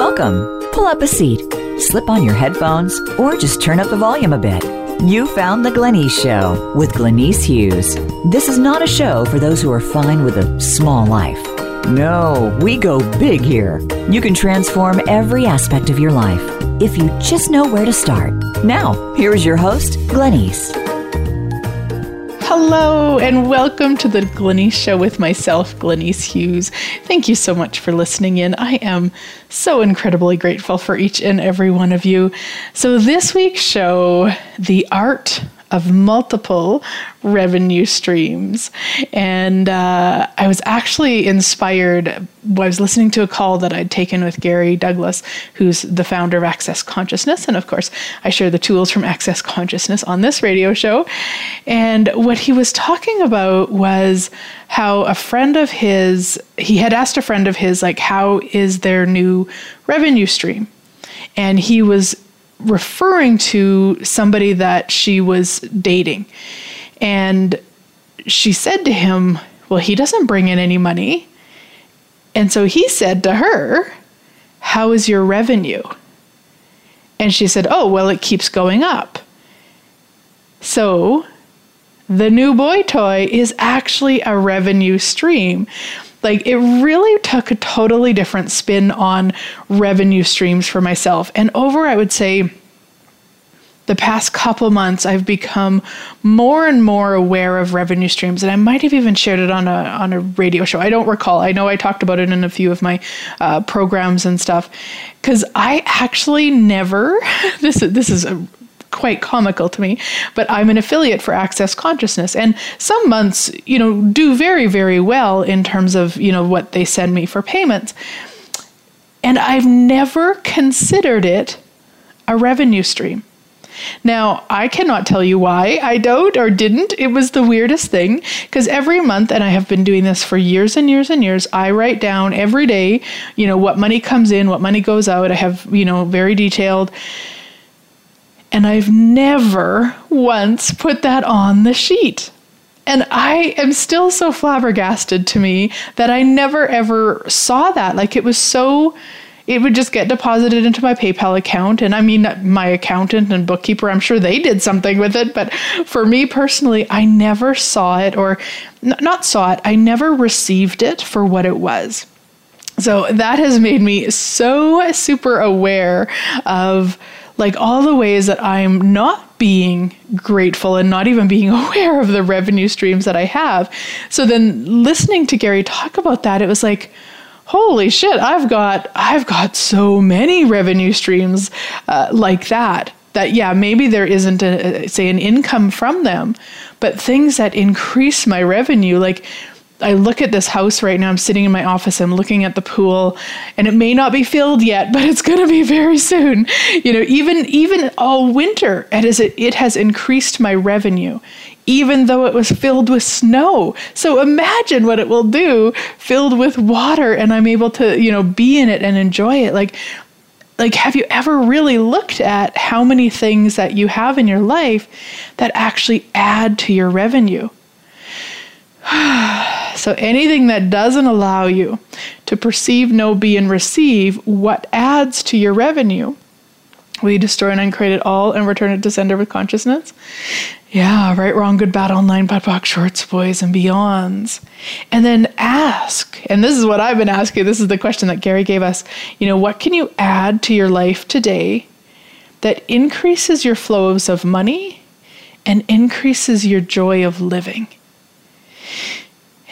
Welcome. Pull up a seat, slip on your headphones, or just turn up the volume a bit. You found The Glenyce Show with Glenyce Hughes. This is not a show for those who are fine with a small life. No, we go big here. You can transform every aspect of your life if you just know where to start. Now, here's your host, Glenyce. Hello, and welcome to the Glenyce Show with myself, Glenyce Hughes. Thank you so much for listening in. I am so incredibly grateful for each and every one of you. So, this week's show, The Art of multiple revenue streams. And uh, I was actually inspired. I was listening to a call that I'd taken with Gary Douglas, who's the founder of Access Consciousness. And of course, I share the tools from Access Consciousness on this radio show. And what he was talking about was how a friend of his, he had asked a friend of his, like, how is their new revenue stream? And he was referring to somebody that she was dating. And she said to him, Well, he doesn't bring in any money. And so he said to her, How is your revenue? And she said, Oh, well, it keeps going up. So the new boy toy is actually a revenue stream. Like it really took a totally different spin on revenue streams for myself. And over, I would say, the past couple months, I've become more and more aware of revenue streams, and I might have even shared it on a on a radio show. I don't recall. I know I talked about it in a few of my uh, programs and stuff, because I actually never. this is this is a quite comical to me, but I'm an affiliate for Access Consciousness. And some months, you know, do very, very well in terms of, you know, what they send me for payments. And I've never considered it a revenue stream. Now, I cannot tell you why I don't or didn't. It was the weirdest thing because every month, and I have been doing this for years and years and years, I write down every day, you know, what money comes in, what money goes out. I have, you know, very detailed. And I've never once put that on the sheet. And I am still so flabbergasted to me that I never ever saw that. Like it was so, it would just get deposited into my PayPal account. And I mean, my accountant and bookkeeper, I'm sure they did something with it. But for me personally, I never saw it or not saw it, I never received it for what it was. So that has made me so super aware of like all the ways that I'm not being grateful and not even being aware of the revenue streams that I have. So then listening to Gary talk about that, it was like, holy shit, I've got I've got so many revenue streams uh, like that. That yeah, maybe there isn't a, say an income from them, but things that increase my revenue, like I look at this house right now. I'm sitting in my office. I'm looking at the pool, and it may not be filled yet, but it's going to be very soon. You know, even even all winter, it it has increased my revenue, even though it was filled with snow. So imagine what it will do filled with water, and I'm able to you know be in it and enjoy it. Like like have you ever really looked at how many things that you have in your life that actually add to your revenue? so anything that doesn't allow you to perceive, know, be, and receive what adds to your revenue, will you destroy and uncreate it all and return it to sender with consciousness? Yeah, right, wrong, good, bad, all nine, POD shorts, boys, and beyonds. And then ask, and this is what I've been asking, this is the question that Gary gave us. You know, what can you add to your life today that increases your flows of money and increases your joy of living?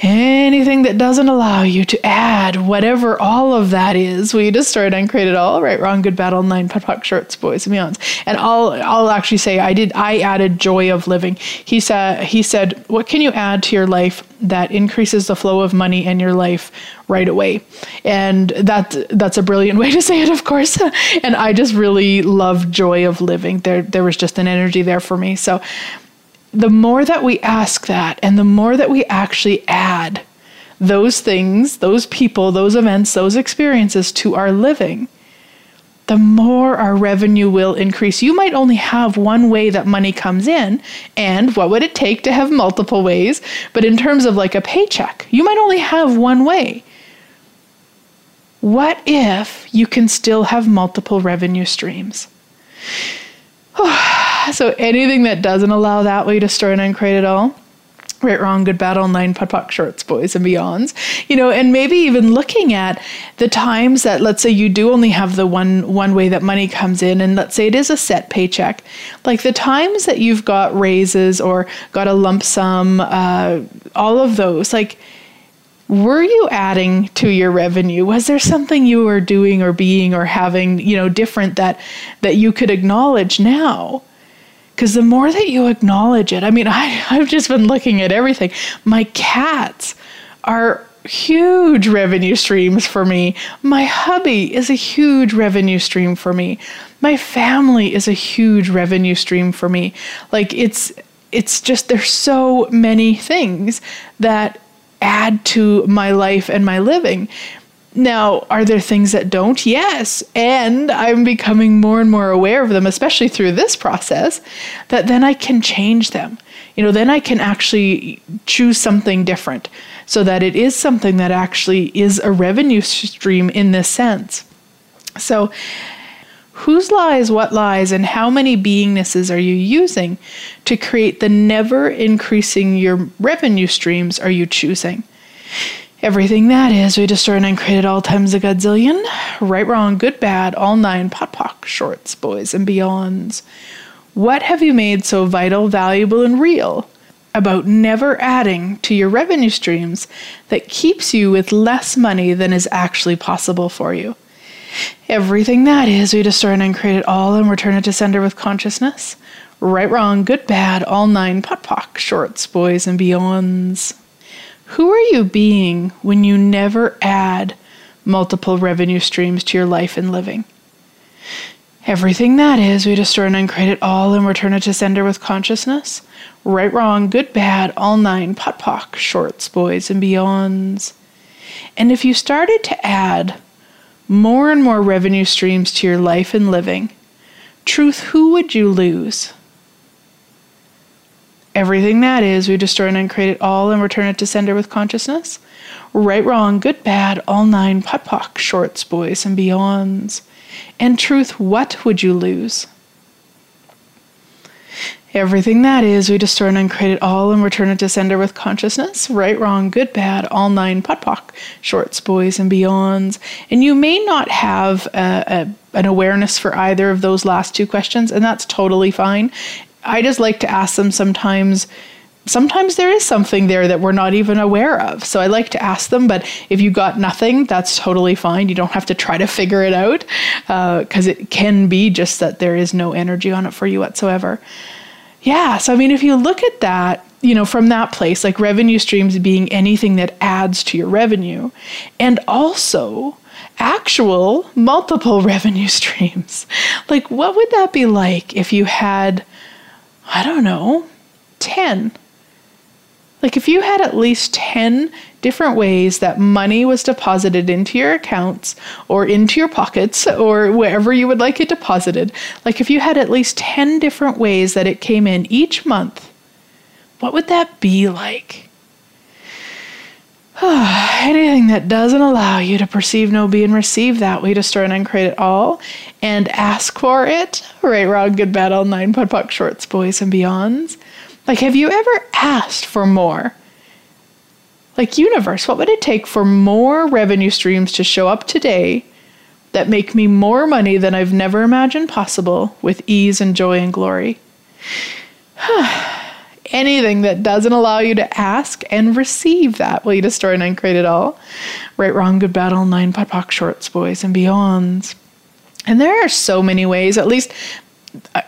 Anything that doesn't allow you to add whatever all of that is, we destroyed and created all right, wrong, good, bad, POD POC, shorts, boys, and beyonds. And I'll I'll actually say I did I added joy of living. He said he said, what can you add to your life that increases the flow of money in your life right away? And that that's a brilliant way to say it, of course. and I just really love joy of living. There there was just an energy there for me. So the more that we ask that and the more that we actually add those things, those people, those events, those experiences to our living, the more our revenue will increase. You might only have one way that money comes in, and what would it take to have multiple ways? But in terms of like a paycheck, you might only have one way. What if you can still have multiple revenue streams? so anything that doesn't allow that way to store and uncreate it all, right, wrong, good, bad, nine, POC, shorts, boys, and beyonds. You know, and maybe even looking at the times that, let's say, you do only have the one one way that money comes in, and let's say it is a set paycheck. Like the times that you've got raises or got a lump sum, uh, all of those, like were you adding to your revenue was there something you were doing or being or having you know different that that you could acknowledge now because the more that you acknowledge it i mean I, i've just been looking at everything. My cats are huge revenue streams for me. My hubby is a huge revenue stream for me. My family is a huge revenue stream for me. Like it's it's just there's so many things that add to my life and my living. Now, are there things that don't? Yes. And I'm becoming more and more aware of them, especially through this process, that then I can change them. You know, then I can actually choose something different so that it is something that actually is a revenue stream in this sense. So, Whose lies, what lies, and how many beingnesses are you using to create the never increasing your revenue streams are you choosing? Everything that is, we destroyed and create created all times a godzillion. Right, wrong, good, bad, all nine, POD POC, shorts, boys, and beyonds. What have you made so vital, valuable, and real about never adding to your revenue streams that keeps you with less money than is actually possible for you? Everything that is, we destroy and create it all and return it to sender with consciousness. Right, wrong, good, bad, all nine, POD POC, shorts, boys, and beyonds. Who are you being when you never add multiple revenue streams to your life and living? Everything that is, we destroy and uncreate it all and return it to sender with consciousness. Right, wrong, good, bad, all nine, POD POC, shorts, boys, and beyonds. And if you started to add more and more revenue streams to your life and living, truth, who would you lose? Everything that is, we destroy and uncreate it all and return it to sender with consciousness. Right, wrong, good, bad, all nine, POD POC, shorts, boys, and beyonds. And truth, what would you lose? Everything that is, we destroy and uncreate it all and return it to sender with consciousness. Right, wrong, good, bad, all nine, POD POC, shorts, boys, and beyonds. And you may not have a, a, an awareness for either of those last two questions, and that's totally fine. I just like to ask them sometimes. Sometimes there is something there that we're not even aware of. So I like to ask them, but if you got nothing, that's totally fine. You don't have to try to figure it out because uh, it can be just that there is no energy on it for you whatsoever. Yeah. So, I mean, if you look at that, you know, from that place, like revenue streams being anything that adds to your revenue, and also actual multiple revenue streams. Like, what would that be like if you had, I don't know, 10? Like, if you had at least 10 different ways that money was deposited into your accounts or into your pockets or wherever you would like it deposited. Like if you had at least 10 different ways that it came in each month, what would that be like? Anything that doesn't allow you to perceive, know, be, and receive that way, destroy and uncreate it all and ask for it. Right, wrong, good, bad, all nine, POD POC, shorts, boys, and beyonds. Like, have you ever asked for more? Like, universe, what would it take for more revenue streams to show up today that make me more money than I've never imagined possible with ease and joy and glory? Anything that doesn't allow you to ask and receive that will you destroy and uncreate it all. Right, wrong, good, battle, nine, POC, shorts, boys, and beyonds. And there are so many ways, at least. Uh,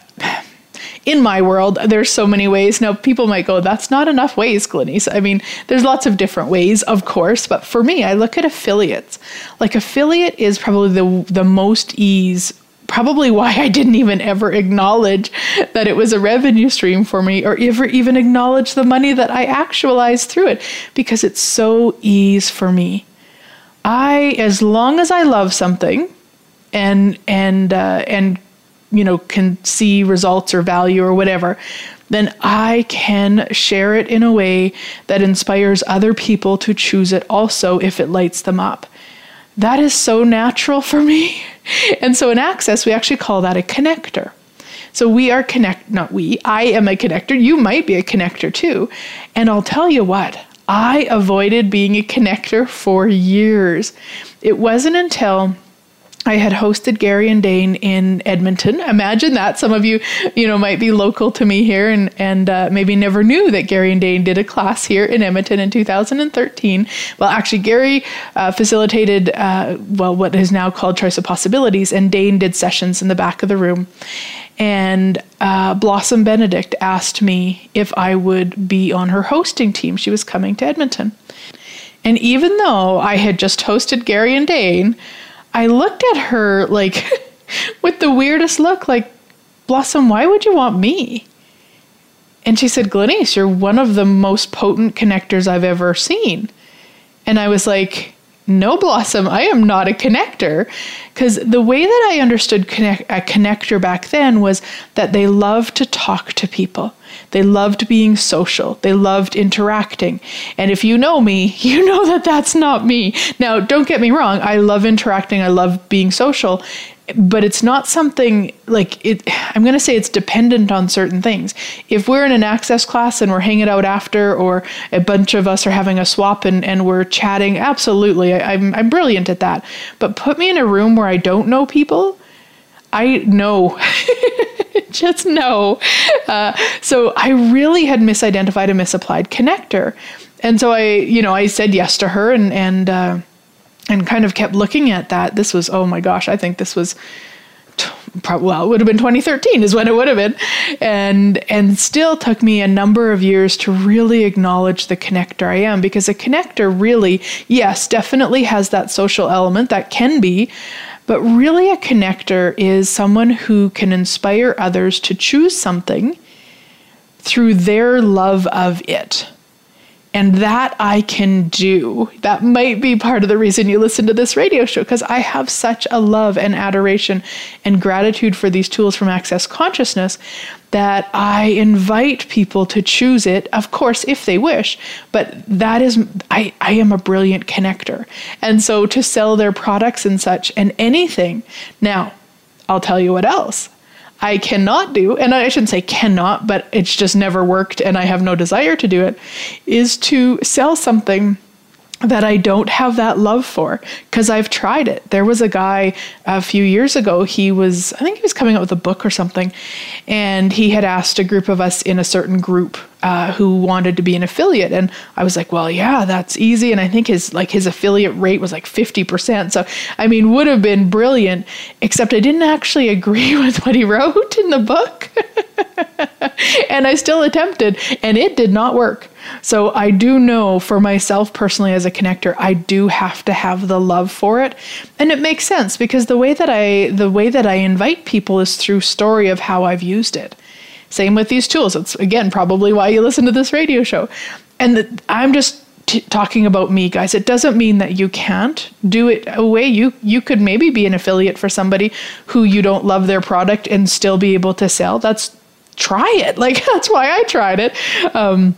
in my world, there's so many ways. Now, people might go, that's not enough ways, Glenyce. I mean, there's lots of different ways, of course, but for me, I look at affiliates. Like, affiliate is probably the, the most ease probably why I didn't even ever acknowledge that it was a revenue stream for me or ever even acknowledge the money that I actualized through it because it's so ease for me. I as long as I love something and and uh, and you know can see results or value or whatever then I can share it in a way that inspires other people to choose it also if it lights them up. That is so natural for me. And so in Access, we actually call that a connector. So we are connect, not we, I am a connector. You might be a connector too. And I'll tell you what, I avoided being a connector for years. It wasn't until I had hosted Gary and Dane in Edmonton. Imagine that. Some of you, you know, might be local to me here and, and uh, maybe never knew that Gary and Dane did a class here in Edmonton in 2013. Well, actually, Gary uh, facilitated, uh, well, what is now called Choice of Possibilities, and Dane did sessions in the back of the room. And uh, Blossom Benedict asked me if I would be on her hosting team. She was coming to Edmonton. And even though I had just hosted Gary and Dane, I looked at her like with the weirdest look, like, Blossom, why would you want me? And she said, Glenyce, you're one of the most potent connectors I've ever seen. And I was like, no, Blossom, I am not a connector. Because the way that I understood connect, a connector back then was that they loved to talk to people. They loved being social. They loved interacting. And if you know me, you know that that's not me. Now, don't get me wrong. I love interacting. I love being social but it's not something like it i'm going to say it's dependent on certain things. If we're in an access class and we're hanging out after or a bunch of us are having a swap and, and we're chatting absolutely I, I'm, I'm brilliant at that. But put me in a room where i don't know people i know. Just know. Uh, so i really had misidentified a misapplied connector. And so i you know i said yes to her and and uh, and kind of kept looking at that. This was, oh my gosh, I think this was well, it would have been 2013 is when it would have been, and and still took me a number of years to really acknowledge the connector I am because a connector really, yes, definitely has that social element that can be, but really a connector is someone who can inspire others to choose something through their love of it. And that I can do. That might be part of the reason you listen to this radio show, because I have such a love and adoration and gratitude for these tools from Access Consciousness that I invite people to choose it, of course, if they wish. But that is, I, I am a brilliant connector. And so to sell their products and such and anything. Now, I'll tell you what else. I cannot do, and I shouldn't say cannot, but it's just never worked and I have no desire to do it, is to sell something that I don't have that love for because I've tried it. There was a guy a few years ago, he was, I think he was coming out with a book or something, and he had asked a group of us in a certain group uh, who wanted to be an affiliate. And I was like, well, yeah, that's easy. And I think his, like his affiliate rate was like 50%. So, I mean, would have been brilliant, except I didn't actually agree with what he wrote in the book. and I still attempted, and it did not work. So I do know for myself personally as a connector, I do have to have the love for it. And it makes sense because the way that I the way that I invite people is through story of how I've used it. Same with these tools. It's again probably why you listen to this radio show. And the, I'm just T- talking about me guys it doesn't mean that you can't do it a way you you could maybe be an affiliate for somebody who you don't love their product and still be able to sell that's try it like that's why i tried it um,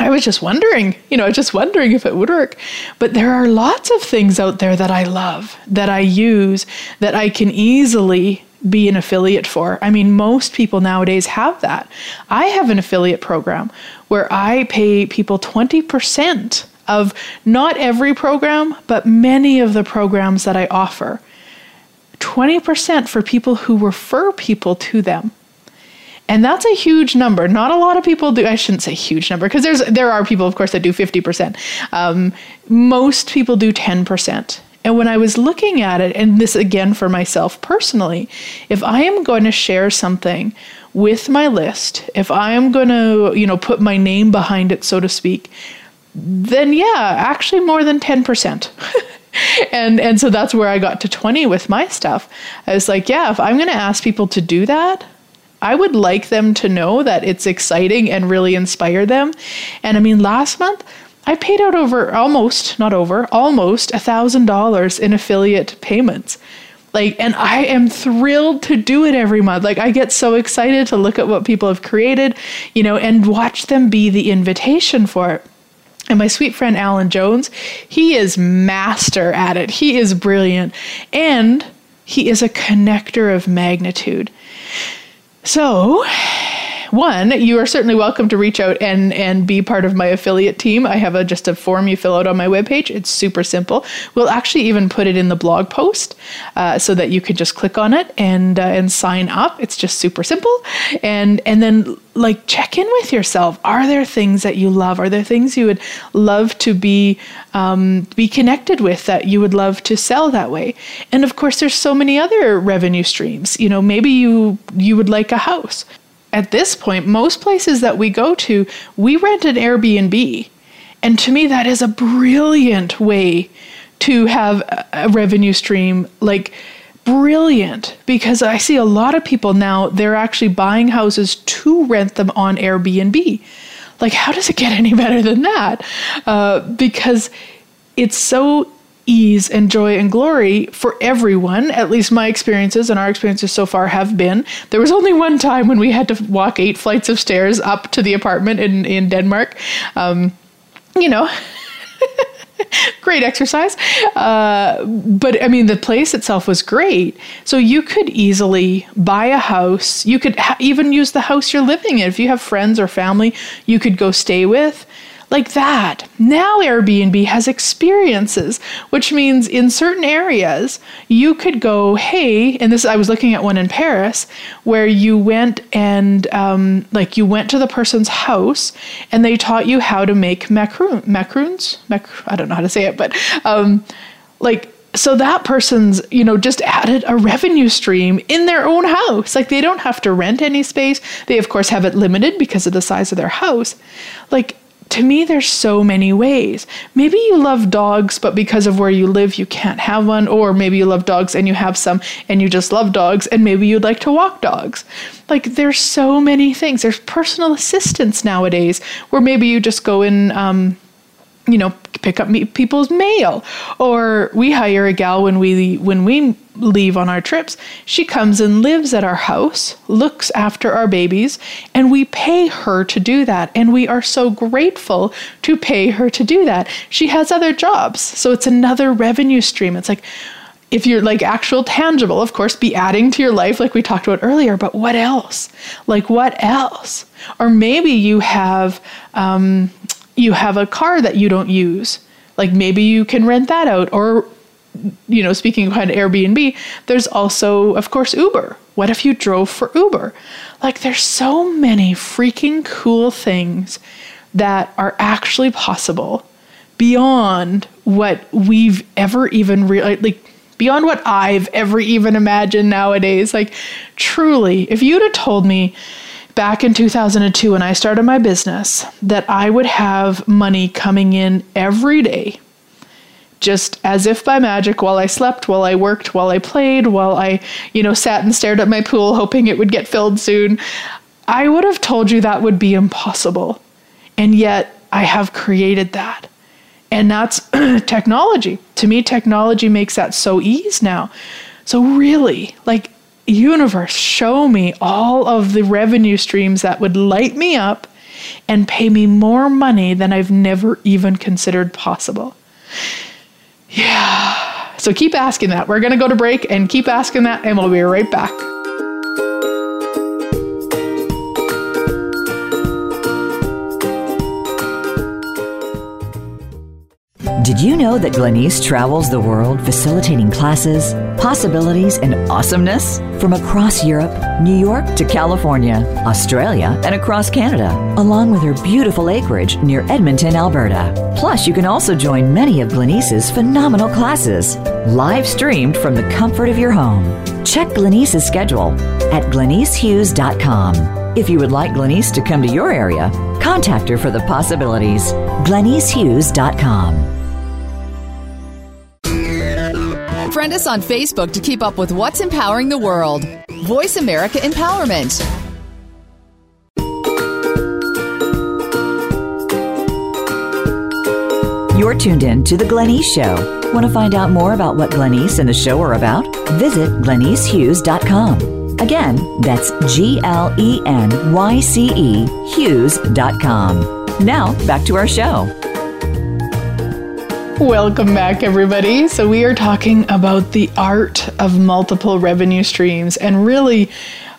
I was just wondering, you know, just wondering if it would work. But there are lots of things out there that I love, that I use, that I can easily be an affiliate for. I mean, most people nowadays have that. I have an affiliate program where I pay people 20% of not every program, but many of the programs that I offer. 20% for people who refer people to them. And that's a huge number. Not a lot of people do. I shouldn't say huge number because there's there are people, of course, that do fifty percent. Um, most people do ten percent. And when I was looking at it, and this again for myself personally, if I am going to share something with my list, if I am going to, you know, put my name behind it, so to speak, then yeah, actually more than ten percent. and and so that's where I got to 20 with my stuff. I was like, yeah, if I'm going to ask people to do that, I would like them to know that it's exciting and really inspire them. And I mean, last month, I paid out over almost, not over, almost a thousand dollars in affiliate payments. Like, and I am thrilled to do it every month. Like, I get so excited to look at what people have created, you know, and watch them be the invitation for it. And my sweet friend Alan Jones, he is master at it. He is brilliant. And he is a connector of magnitude. So, one, you are certainly welcome to reach out and and be part of my affiliate team. I have a just a form you fill out on my webpage. It's super simple. We'll actually even put it in the blog post uh, so that you can just click on it and uh, and sign up. It's just super simple. And and then like check in with yourself. Are there things that you love? Are there things you would love to be um, be connected with that you would love to sell that way? And of course, there's so many other revenue streams. You know, maybe you you would like a house at this point, most places that we go to, we rent an Airbnb. And to me, that is a brilliant way to have a revenue stream. Like, brilliant because I see a lot of people now, they're actually buying houses to rent them on Airbnb. Like, how does it get any better than that? Uh, because it's so ease and joy and glory for everyone. At least my experiences and our experiences so far have been. There was only one time when we had to walk eight flights of stairs up to the apartment in, in Denmark. Um, you know, great exercise. Uh, but I mean, the place itself was great. So you could easily buy a house. You could ha- even use the house you're living in. If you have friends or family you could go stay with like that. Now Airbnb has experiences, which means in certain areas you could go, hey, and this I was looking at one in Paris where you went and um, like you went to the person's house and they taught you how to make macaroon, macaroons. Mac- I don't know how to say it, but um, like so that person's you know just added a revenue stream in their own house like they don't have to rent any space they of course have it limited because of the size of their house like to me, there's so many ways. Maybe you love dogs, but because of where you live, you can't have one. Or maybe you love dogs and you have some and you just love dogs, and maybe you'd like to walk dogs. Like, there's so many things. There's personal assistance nowadays where maybe you just go in. Um, you know pick up people's mail. Or we hire a gal when we when we leave on our trips. She comes and lives at our house looks after our babies and we pay her to do that. And we are so grateful to pay her to do that. She has other jobs so it's another revenue stream. It's like if you're like actual tangible, of course, be adding to your life, like we talked about earlier, but what else? Like, what else? Or maybe you have um, you have a car that you don't use. Like maybe you can rent that out. Or, you know, speaking of kind of Airbnb, there's also, of course, Uber. What if you drove for Uber? Like there's so many freaking cool things that are actually possible beyond what we've ever even realized, like beyond what I've ever even imagined nowadays. Like truly, if you'd have told me back in 2002 when I started my business that I would have money coming in every day, just as if by magic, while I slept, while I worked, while I played, while I, you know, sat and stared at my pool hoping it would get filled soon. I would have told you that would be impossible. And yet I have created that. And that's technology. To me, technology makes that so easy now. So, really, like, universe, show me all of the revenue streams that would light me up and pay me more money than I've never even considered possible. Yeah. So keep asking that. We're going to go to break and keep asking that, and we'll be right back. Did you know that Glenyce travels the world facilitating classes, possibilities, and awesomeness? From across Europe, New York to California, Australia, and across Canada, along with her beautiful acreage near Edmonton, Alberta. Plus, you can also join many of Glenyce's phenomenal classes, live streamed from the comfort of your home. Check Glenyce's schedule at glenycehughes.com. If you would like Glenyce to come to your area, contact her for the possibilities. glenycehughes.com. Friend us on Facebook to keep up with what's empowering the world. Voice America Empowerment. You're tuned in to The Glenyce Show. Want to find out more about what Glenyce and the show are about? Visit glenycehughes.com. Again, that's G L E N Y C E Hughes.com. Now, back to our show. Welcome back, everybody. So, we are talking about the art of multiple revenue streams and really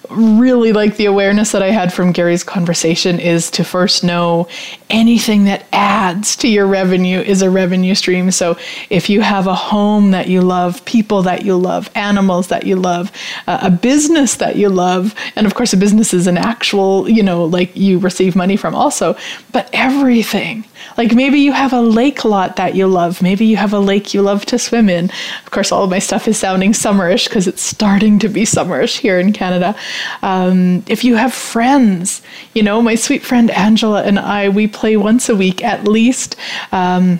really like the awareness that I had from Gary's conversation is to first know anything that adds to your revenue is a revenue stream. So if you have a home that you love, people that you love, animals that you love, uh, a business that you love, and of course, a business is an actual, you know, like you receive money from also, but everything. Like maybe you have a lake lot that you love. Maybe you have a lake you love to swim in. Of course, all of my stuff is sounding summerish because it's starting to be summerish here in Canada. Um, if you have friends, you know, my sweet friend Angela and I, we play once a week at least. Um,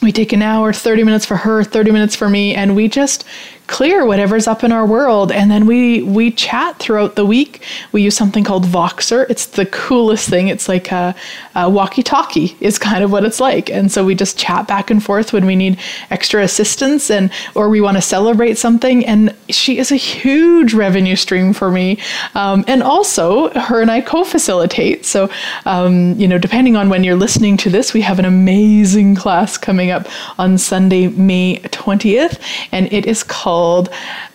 we take an hour, 30 minutes for her, 30 minutes for me, and we just clear whatever's up in our world and then we we chat throughout the week we use something called voxer it's the coolest thing it's like a, a walkie talkie is kind of what it's like. And so we just chat back and forth when we need extra assistance and or we want to celebrate something. And she is a huge revenue stream for me. Um, and also her and i co-facilitate. So um, you know depending on when you're listening to this we have an amazing class coming up on sunday may 20th and it is called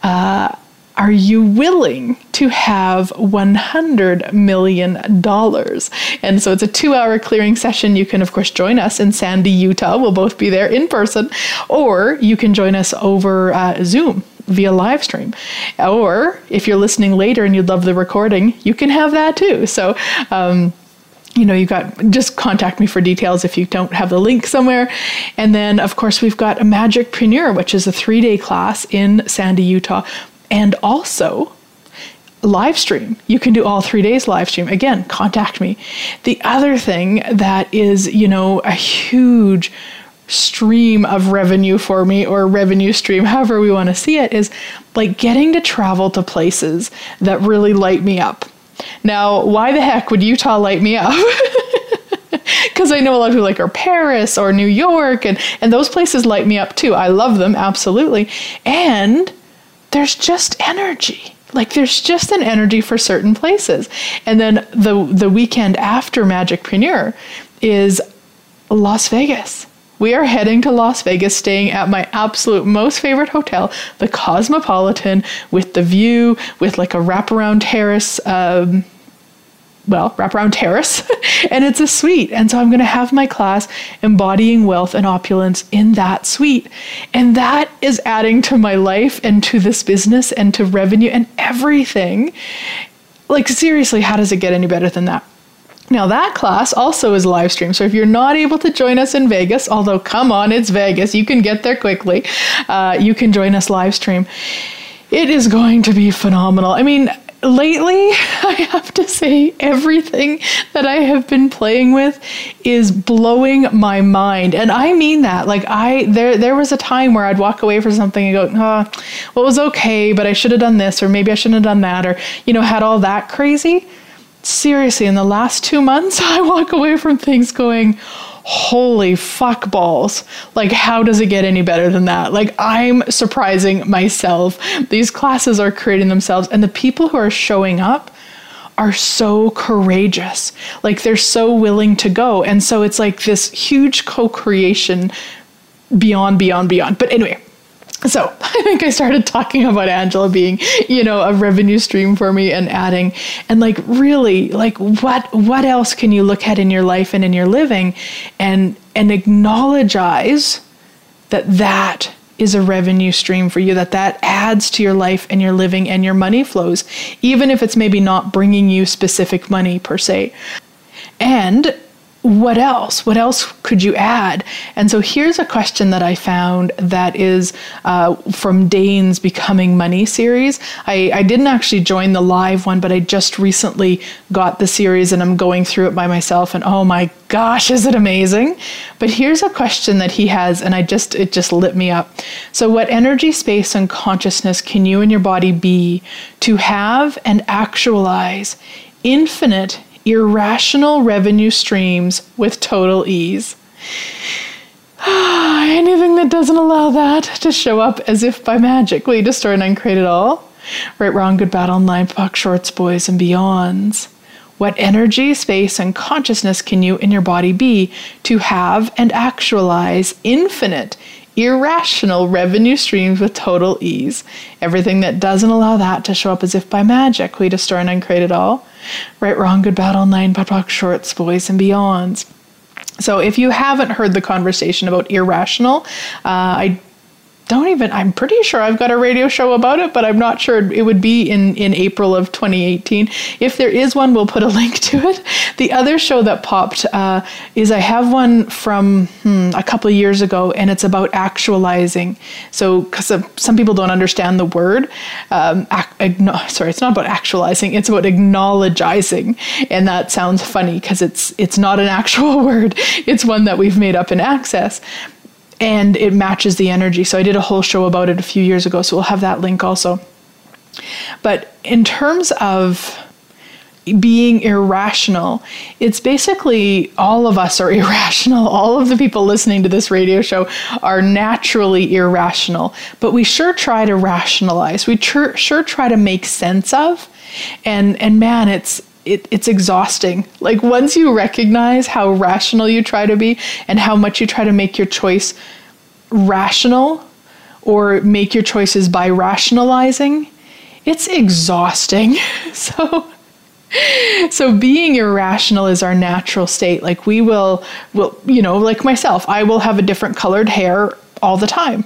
uh, Are You Willing to Have $100 Million? And so it's a two hour clearing session. You can, of course, join us in Sandy, Utah. We'll both be there in person, or you can join us over uh, Zoom via live stream. Or if you're listening later and you'd love the recording, you can have that too. So, um, you know, you got just contact me for details if you don't have the link somewhere. And then, of course, we've got a magic Magicpreneur, which is a three day class in Sandy, Utah, and also live stream. You can do all three days live stream. Again, contact me. The other thing that is, you know, a huge stream of revenue for me or revenue stream, however we want to see it, is like getting to travel to places that really light me up now, why the heck would Utah light me up? Because I know a lot of people like are Paris or New York, and, and those places light me up too. I love them, absolutely. And there's just energy. Like there's just an energy for certain places. And then the the weekend after Magic Magicpreneur is Las Vegas. We are heading to Las Vegas, staying at my absolute most favorite hotel, the Cosmopolitan, with the view, with like a wraparound terrace. Um, well, wraparound terrace, and it's a suite. And so I'm going to have my class embodying wealth and opulence in that suite. And that is adding to my life and to this business and to revenue and everything. Like, seriously, how does it get any better than that? Now, that class also is live stream. So if you're not able to join us in Vegas, although come on, it's Vegas, you can get there quickly, uh, you can join us live stream. It is going to be phenomenal. I mean, lately, I have to say, everything that I have been playing with is blowing my mind. And I mean that. Like I there there was a time where I'd walk away from something and go, oh, well, it was okay, but I should have done this, or maybe I shouldn't have done that, or you know, had all that crazy seriously, in the last two months, I walk away from things going, holy fuck balls. Like, how does it get any better than that? Like, I'm surprising myself. These classes are creating themselves, and the people who are showing up are so courageous. Like, they're so willing to go. And so it's like this huge co creation beyond, beyond, beyond. But anyway, so I think I started talking about Angela being, you know, a revenue stream for me and adding and like really like what what else can you look at in your life and in your living and and acknowledge that that is a revenue stream for you that that adds to your life and your living and your money flows even if it's maybe not bringing you specific money per se. And what else? What else could you add? And so here's a question that I found that is uh, from Dane's Becoming Money series. I, I didn't actually join the live one, but I just recently got the series and I'm going through it by myself. And oh my gosh, is it amazing? But here's a question that he has, and I just it just lit me up. So, what energy, space, and consciousness can you and your body be to have and actualize infinite irrational revenue streams with total ease. Anything that doesn't allow that to show up as if by magic you destroy and uncreate it all? Right, wrong, good, bad, online, POC, shorts, boys, and beyonds. What energy, space, and consciousness can you in your body be to have and actualize infinite, irrational revenue streams with total ease? Everything that doesn't allow that to show up as if by magic, we destroy and uncreate it all. Right, wrong, good, bad, all nine, POD shorts, boys, and beyonds. So, if you haven't heard the conversation about irrational, uh, I don't even i'm pretty sure i've got a radio show about it but i'm not sure it would be in in april of 2018 if there is one we'll put a link to it. The other show that popped uh, is i have one from hmm, a couple years ago and it's about actualizing. So because some people don't understand the word um, ac- sorry it's not about actualizing it's about acknowledging and that sounds funny because it's it's not an actual word. It's one that we've made up in access and it matches the energy. So I did a whole show about it a few years ago, so we'll have that link also. But in terms of being irrational, it's basically all of us are irrational. All of the people listening to this radio show are naturally irrational, but we sure try to rationalize. We tr- sure try to make sense of. And and man, it's it, it's exhausting. Like once you recognize how rational you try to be and how much you try to make your choice rational or make your choices by rationalizing, it's exhausting. so so being irrational is our natural state. Like we will will you know, like myself, I will have a different colored hair all the time.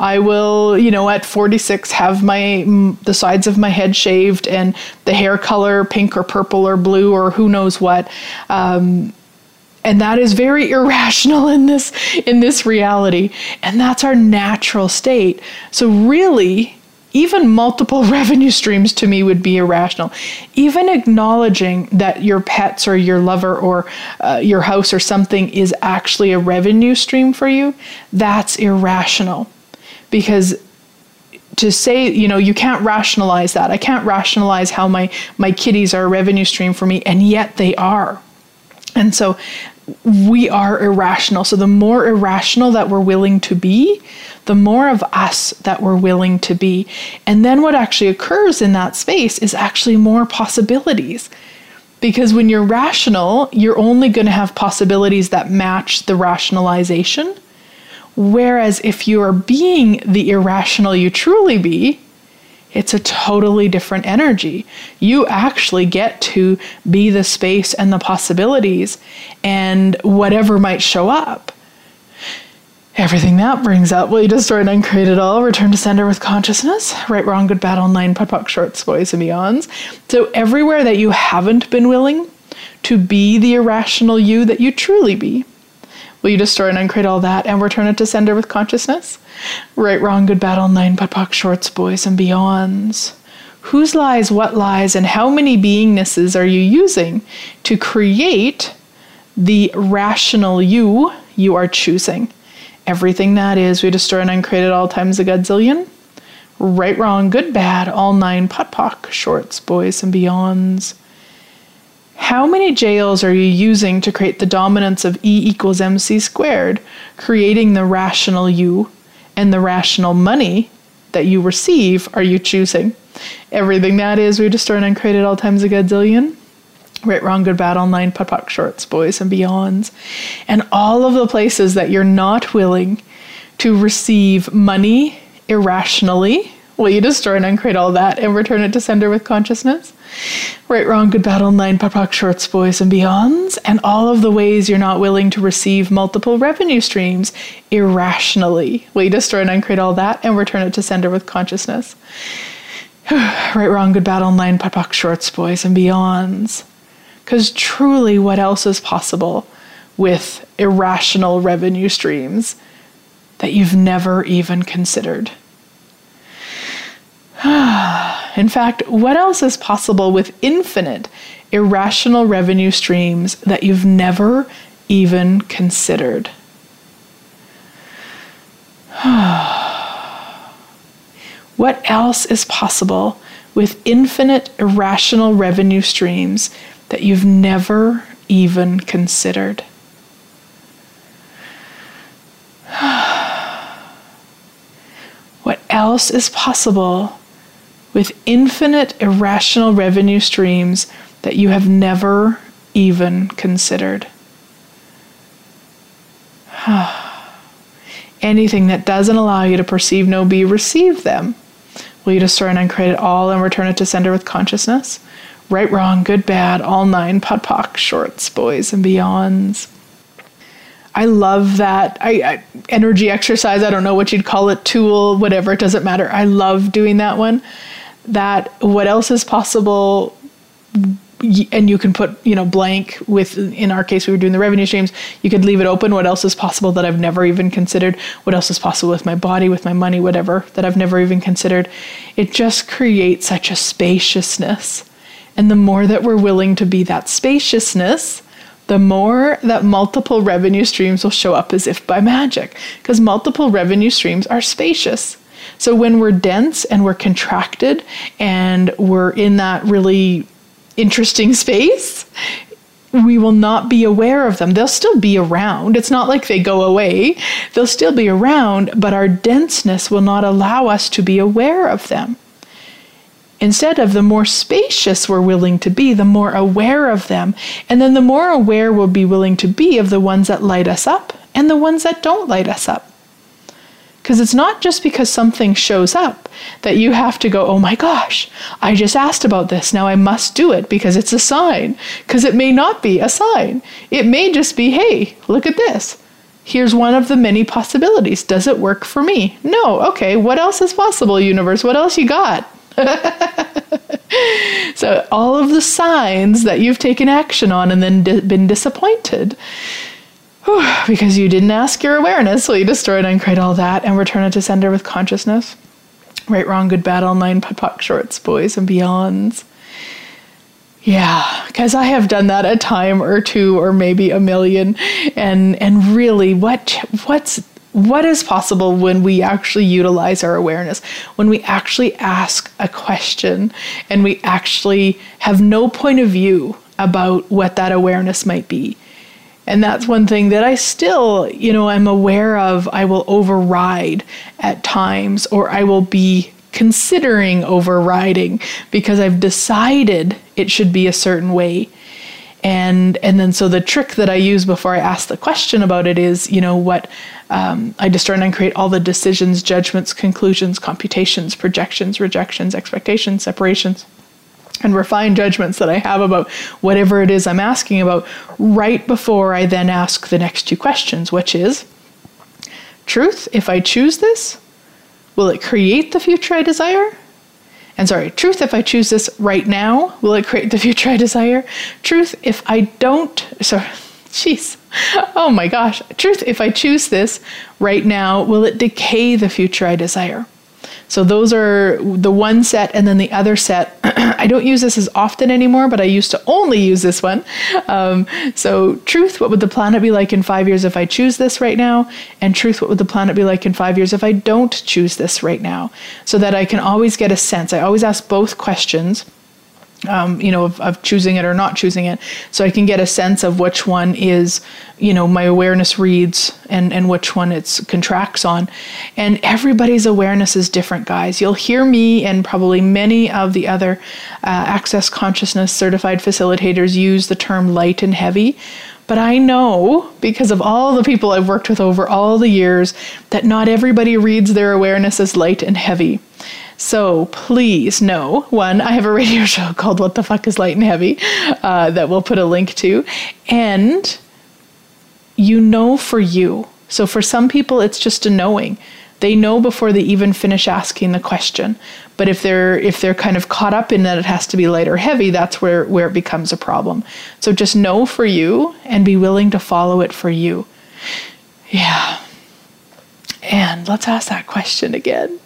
I will, you know, at 46 have my the sides of my head shaved and the hair color pink or purple or blue or who knows what. Um, and that is very irrational in this in this reality and that's our natural state so really even multiple revenue streams to me would be irrational. Even acknowledging that your pets or your lover or uh, your house or something is actually a revenue stream for you, that's irrational because to say you know you can't rationalize that. I can't rationalize how my my kitties are a revenue stream for me and yet they are. And so we are irrational. So the more irrational that we're willing to be the more of us that we're willing to be. And then what actually occurs in that space is actually more possibilities. Because when you're rational you're only going to have possibilities that match the rationalization Whereas if you are being the irrational you truly be, it's a totally different energy. You actually get to be the space and the possibilities and whatever might show up. Everything that brings up, will you destroy and uncreate it all? Return to sender with consciousness. Right, wrong, good, bad, all nine, POD POC, shorts, boys, and beyonds. So, everywhere that you haven't been willing to be the irrational you that you truly be, Will you destroy and uncreate all that and return it to sender with consciousness? Right, wrong, good, bad, all nine, POD POC, shorts, boys, and beyonds. Whose lies, what lies, and how many beingnesses are you using to create the rational you you are choosing? Everything that is, we destroy and uncreate at all times a godzillion. Right, wrong, good, bad, all nine, POD POC, shorts, boys, and beyonds. How many jails are you using to create the dominance of E equals mc squared, creating the rational you and the rational money that you receive are you choosing? Everything that is, we destroy and uncreate at all times a godzillion. Right, wrong, good, bad, all nine, POD POC, shorts, boys, and beyonds. And all of the places that you're not willing to receive money irrationally, will you destroy and uncreate all that and return it to sender with consciousness? Right, wrong, good, all nine, POD POC, shorts, boys, and beyonds, and all of the ways you're not willing to receive multiple revenue streams irrationally. Will you destroy and uncreate all that and return it to sender with consciousness? right, wrong, good, all nine, POD POC, shorts, boys, and beyonds. Because truly, what else is possible with irrational revenue streams that you've never even considered? In fact, what else is possible with infinite irrational revenue streams that you've never even considered? what else is possible with infinite irrational revenue streams that you've never even considered? what else is possible with infinite irrational revenue streams that you have never even considered. Anything that doesn't allow you to perceive, no be, receive them. Will you destroy and uncreate it all and return it to sender with consciousness? Right, wrong, good, bad, all nine, POD POC, shorts, boys, and beyonds. I love that I, I, energy exercise. I don't know what you'd call it, tool, whatever. It doesn't matter. I love doing that one. That what else is possible? And you can put you know blank with in our case we were doing the revenue streams. You could leave it open. What else is possible that i've never even considered? What else is possible with my body with my money whatever that i've never even considered? It just creates such a spaciousness. And the more that we're willing to be that spaciousness the more that multiple revenue streams will show up as if by magic. Because multiple revenue streams are spacious so when we're dense and we're contracted and we're in that really interesting space, we will not be aware of them. They'll still be around. It's not like they go away. They'll still be around, but our denseness will not allow us to be aware of them. Instead of the more spacious we're willing to be, the more aware of them. And then the more aware we'll be willing to be of the ones that light us up and the ones that don't light us up. Because it's not just because something shows up that you have to go, oh my gosh, I just asked about this. Now I must do it because it's a sign. Because it may not be a sign. It may just be, hey, look at this. Here's one of the many possibilities. Does it work for me? No. Okay. What else is possible, universe? What else you got? so, all of the signs that you've taken action on and then di- been disappointed because you didn't ask your awareness, so you destroy and uncreate all that and return it to sender with consciousness. Right, wrong, good, bad, all nine, POD shorts, boys, and beyonds. Yeah, because I have done that a time or two, or maybe a million, and and really, what what's what is possible when we actually utilize our awareness, when we actually ask a question, and we actually have no point of view about what that awareness might be and that's one thing that I still, you know, I'm aware of. I will override at times, or I will be considering overriding because I've decided it should be a certain way. And and then so the trick that I use before I ask the question about it is, you know, what um, I discern and create all the decisions, judgments, conclusions, computations, projections, rejections, expectations, separations and refined judgments that I have about whatever it is I'm asking about right before I then ask the next two questions, which is truth, if I choose this, will it create the future I desire? And sorry, truth, if I choose this right now, will it create the future I desire? Truth, if I don't, sorry, jeez, oh my gosh, truth, if I choose this right now, will it decay the future I desire? So those are the one set, and then the other set. I don't use this as often anymore, but I used to only use this one. Um, so, truth, what would the planet be like in five years if I choose this right now? And truth, what would the planet be like in five years if I don't choose this right now? So that I can always get a sense. I always ask both questions um, you know, of, of, choosing it or not choosing it. So I can get a sense of which one is, you know, my awareness reads and, and which one it's contracts on. And everybody's awareness is different, guys. You'll hear me and probably many of the other uh, access consciousness certified facilitators use the term light and heavy. But I know because of all the people I've worked with over all the years that not everybody reads their awareness as light and heavy. So please know one, I have a radio show called What the Fuck is Light and Heavy uh, that we'll put a link to. And you know for you. So for some people, it's just a knowing. They know before they even finish asking the question. But if they're if they're kind of caught up in that it has to be light or heavy, that's where where it becomes a problem. So just know for you and be willing to follow it for you. Yeah. And let's ask that question again.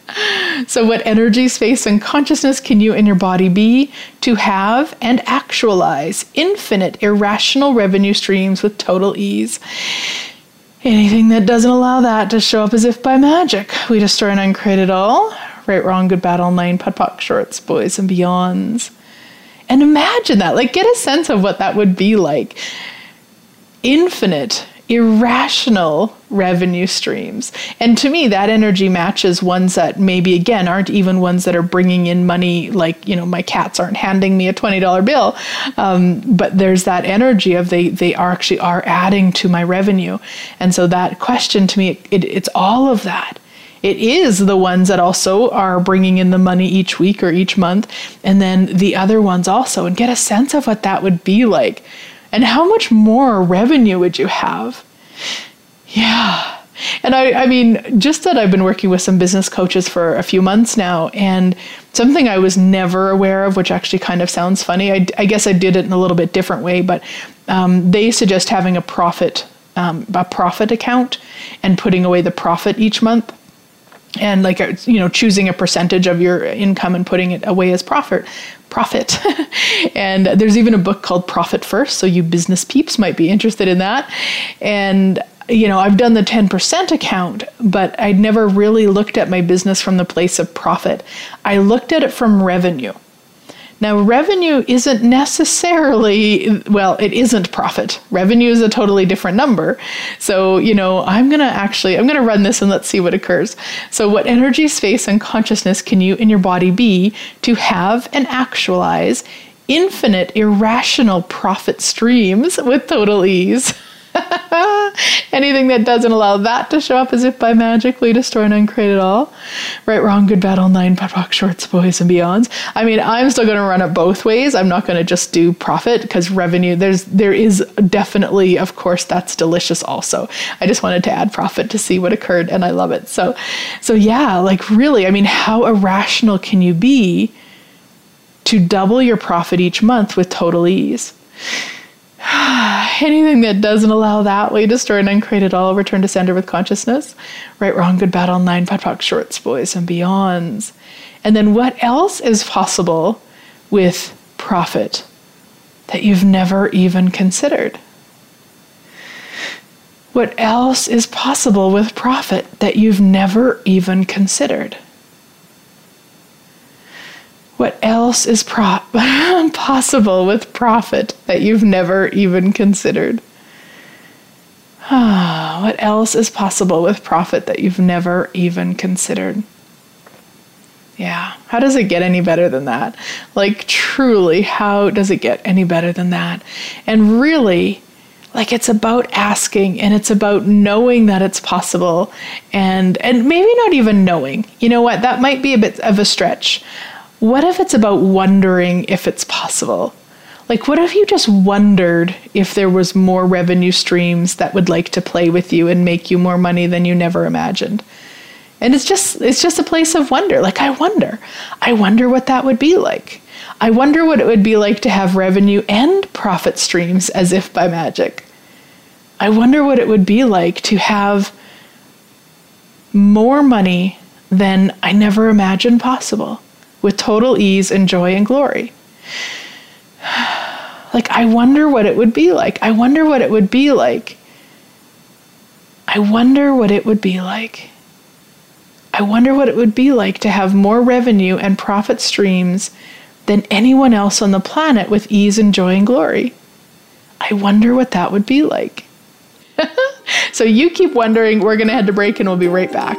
So, what energy, space, and consciousness can you and your body be to have and actualize infinite irrational revenue streams with total ease? Anything that doesn't allow that to show up as if by magic, we destroy and uncreate it all. Right, wrong, good, bad, all nine, POD POC, shorts, boys, and beyonds. And imagine that. Like, get a sense of what that would be like. Infinite irrational revenue streams. And to me, that energy matches ones that maybe, again, aren't even ones that are bringing in money, like, you know, my cats aren't handing me a $20 bill. Um, but there's that energy of they, they are actually are adding to my revenue. And so that question to me, it, it, it's all of that it is the ones that also are bringing in the money each week or each month, and then the other ones also, and get a sense of what that would be like. And how much more revenue would you have? Yeah. And I, I mean, just that I've been working with some business coaches for a few months now, and something I was never aware of, which actually kind of sounds funny. I, I guess I did it in a little bit different way, but um, they suggest having a profit, um, a profit account, and putting away the profit each month and like uh, you know choosing a percentage of your income and putting it away as profit profit. And there's even a book called profit first so you business peeps might be interested in that. And you know i've done the 10% account but i'd never really looked at my business from the place of profit. I looked at it from revenue now, revenue isn't necessarily, well, it isn't profit. Revenue is a totally different number. So, you know, I'm going to actually, I'm going to run this and let's see what occurs. So, what energy, space, and consciousness can you in your body be to have and actualize infinite irrational profit streams with total ease? Anything that doesn't allow that to show up as if by magically destroy and uncreate it all. Right, wrong, good, bad, all nine, pop, rock, shorts, boys, and beyonds. I mean, I'm still going to run it both ways. I'm not going to just do profit because revenue. There's there is definitely, of course, that's delicious. Also, I just wanted to add profit to see what occurred, and I love it. So, so yeah, like really, I mean, how irrational can you be to double your profit each month with total ease? anything that doesn't allow that way to store and uncreate it all, return to sender with consciousness. Right, wrong, good, bad, all nine, POD POC, shorts, boys, and beyonds. And then what else is possible with profit that you've never even considered? What else is possible with profit that you've never even considered? What else is pro- possible with profit that you've never even considered? what else is possible with profit that you've never even considered? Yeah, how does it get any better than that? Like, truly, how does it get any better than that? And really, like it's about asking and it's about knowing that it's possible and and maybe not even knowing you know what that might be a bit of a stretch what if it's about wondering if it's possible? Like, what if you just wondered if there was more revenue streams that would like to play with you and make you more money than you never imagined? And it's just it's just a place of wonder. Like I wonder. I wonder what that would be like. I wonder what it would be like to have revenue and profit streams as if by magic. I wonder what it would be like to have more money than I never imagined possible with total ease and joy and glory. Like, I wonder what it would be like. I wonder what it would be like. I wonder what it would be like. I wonder what it would be like to have more revenue and profit streams than anyone else on the planet with ease and joy and glory. I wonder what that would be like. so you keep wondering. We're going to head to break and we'll be right back.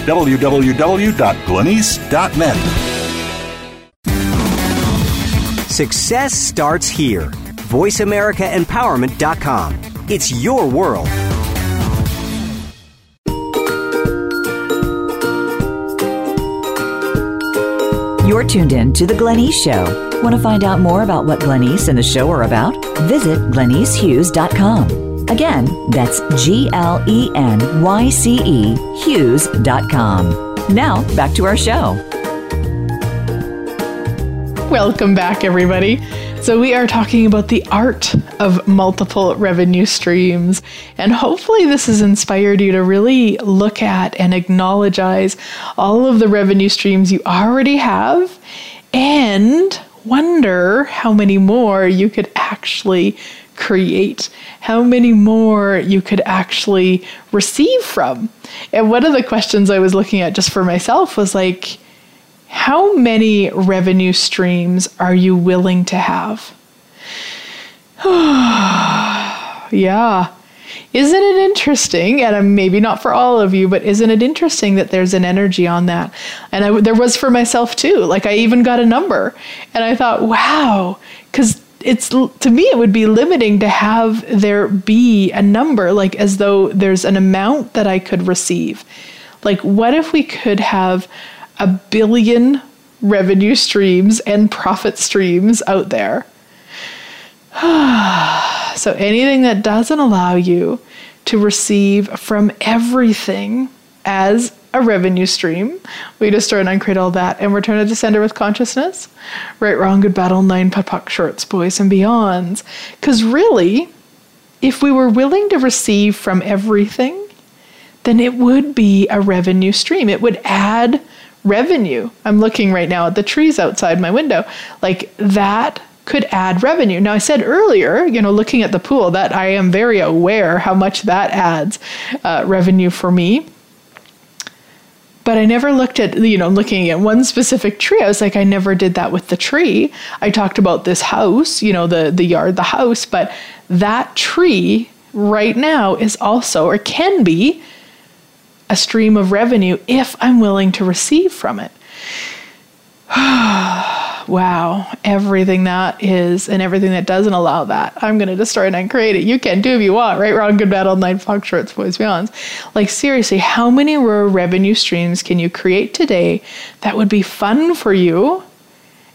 www.glenyce.net. Success starts here. VoiceAmericaEmpowerment.com. It's your world. You're tuned in to The Glenyce Show. Want to find out more about what Glenyce and the show are about? Visit glenycehughes.com. Again, that's G L E N Y C E Hughes.com. Now, back to our show. Welcome back, everybody. So, we are talking about the art of multiple revenue streams. And hopefully, this has inspired you to really look at and acknowledge all of the revenue streams you already have and wonder how many more you could actually create, how many more you could actually receive from. And one of the questions I was looking at just for myself was like, how many revenue streams are you willing to have? yeah. Isn't it interesting? And maybe not for all of you, but isn't it interesting that there's an energy on that? And I, there was for myself too. Like I even got a number, and I thought, wow, because it's to me it would be limiting to have there be a number, like as though there's an amount that I could receive. Like, what if we could have a billion revenue streams and profit streams out there. so anything that doesn't allow you to receive from everything as a revenue stream. We destroy and uncreate all that and return it to sender with consciousness. Right, wrong, good, battle, nine, POC, shorts, boys, and beyonds. Because really, if we were willing to receive from everything, then it would be a revenue stream. It would add revenue. I'm looking right now at the trees outside my window. Like that could add revenue. Now I said earlier, you know, looking at the pool, that I am very aware how much that adds uh, revenue for me. But I never looked at, you know, looking at one specific tree. I was like, I never did that with the tree. I talked about this house, you know, the the yard, the house, but that tree right now is also or can be a stream of revenue if I'm willing to receive from it. wow, everything that is and everything that doesn't allow that, I'm going to destroy and uncreate it. You can do if you want, right? Wrong, good, bad, all nine, shorts, boys, beyonds. Like, seriously, how many revenue streams can you create today that would be fun for you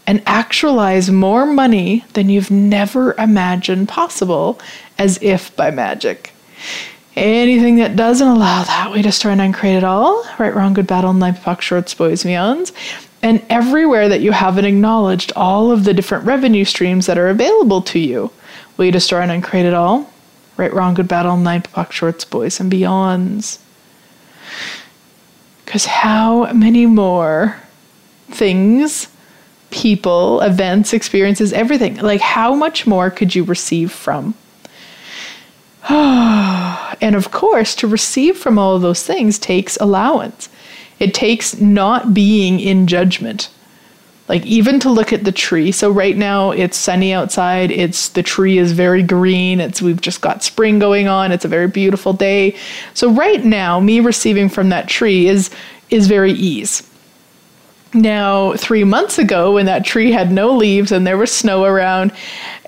and actualize more money than you've never imagined possible as if by magic? Anything that doesn't allow that, we destroy and uncreate it all. Right, wrong, good, battle, knife, POC, shorts, boys, beyonds. And everywhere that you haven't acknowledged all of the different revenue streams that are available to you, will you destroy and uncreate it all? Right, wrong, good, battle, knife, POC, shorts, boys, and beyonds. Because how many more things, people, events, experiences, everything, like how much more could you receive from? and of course, to receive from all of those things takes allowance. It takes not being in judgment. Like even to look at the tree. So right now it's sunny outside. It's the tree is very green. It's we've just got spring going on. It's a very beautiful day. So right now me receiving from that tree is is very ease. Now, 3 months ago when that tree had no leaves and there was snow around,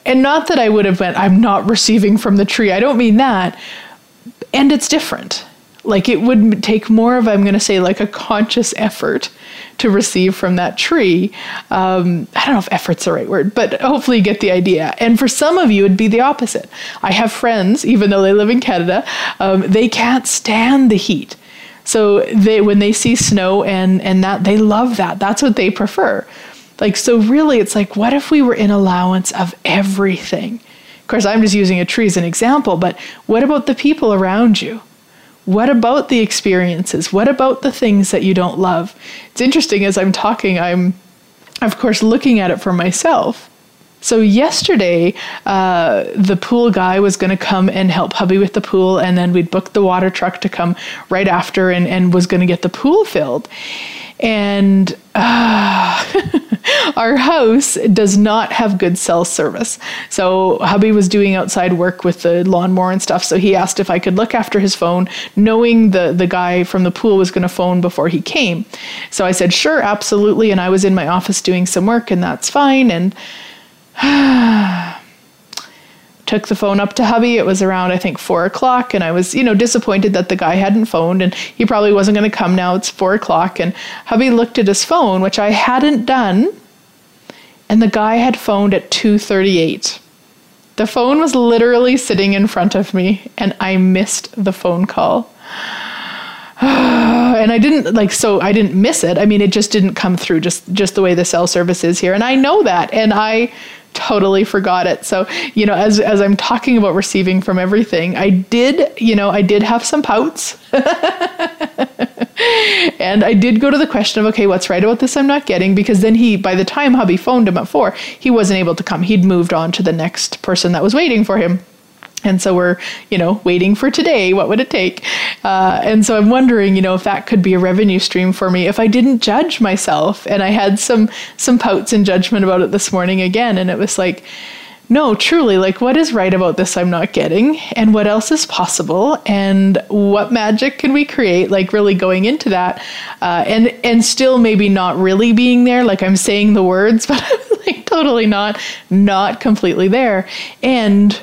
and not that I would have went, I'm not receiving from the tree. I don't mean that. And it's different. Like it would take more of, I'm going to say, like a conscious effort to receive from that tree. Um, I don't know if effort's the right word, but hopefully you get the idea. And for some of you, it'd be the opposite. I have friends, even though they live in Canada, um, they can't stand the heat. So they, when they see snow and and that, they love that. That's what they prefer. Like, so really, it's like, what if we were in allowance of everything? Of course, I'm just using a tree as an example, but what about the people around you? What about the experiences? What about the things that you don't love? It's interesting as I'm talking, I'm, of course, looking at it for myself. So, yesterday, uh, the pool guy was going to come and help hubby with the pool, and then we'd booked the water truck to come right after and, and was going to get the pool filled. And uh, our house does not have good cell service. So hubby was doing outside work with the lawnmower and stuff. So he asked if I could look after his phone, knowing the, the guy from the pool was going to phone before he came. So I said, sure, absolutely. And I was in my office doing some work, and that's fine. And took the phone up to hubby. It was around, I think, four o'clock, and I was, you know, disappointed that the guy hadn't phoned and he probably wasn't going to come now. It's four o'clock. And hubby looked at his phone, which I hadn't done, and the guy had phoned at 2:38. The phone was literally sitting in front of me, and I missed the phone call. and I didn't like so I didn't miss it. I mean, it just didn't come through just just the way the cell service is here, and I know that, and I totally forgot it. So, you know, as as I'm talking about receiving from everything, I did, you know, I did have some pouts. and I did go to the question of, okay, what's right about this I'm not getting? Because then he, by the time hubby phoned him at four, he wasn't able to come. He'd moved on to the next person that was waiting for him. And so we're, you know, waiting for today. What would it take? Uh, and so I'm wondering, you know, if that could be a revenue stream for me if I didn't judge myself. And I had some some pouts and judgment about it this morning again, and it was like, no, truly, like what is right about this I'm not getting, and what else is possible, and what magic can we create? Like really going into that, uh, and and still maybe not really being there. Like I'm saying the words, but I'm like totally not, not completely there, and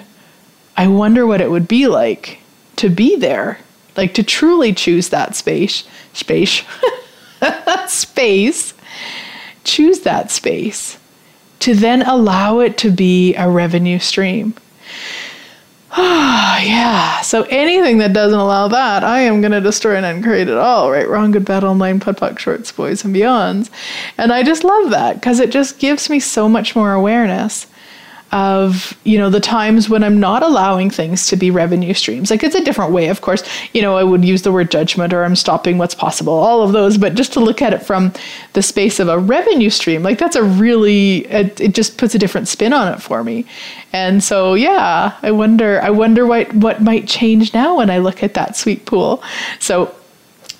I wonder what it would be like to be there, like to truly choose that space, space, space, choose that space, to then allow it to be a revenue stream. Oh, yeah. So anything that doesn't allow that, I am going to destroy and uncreate it all. Right, wrong, good, bad, online, POD, POC, shorts, boys, and beyonds. And I just love that because it just gives me so much more awareness of you know the times when i'm not allowing things to be revenue streams. Like it's a different way of course. You know i would use the word judgment or i'm stopping what's possible all of those. But just to look at it from the space of a revenue stream like that's a really it, it just puts a different spin on it for me. And so yeah i wonder i wonder what what might change now when i look at that sweet pool. So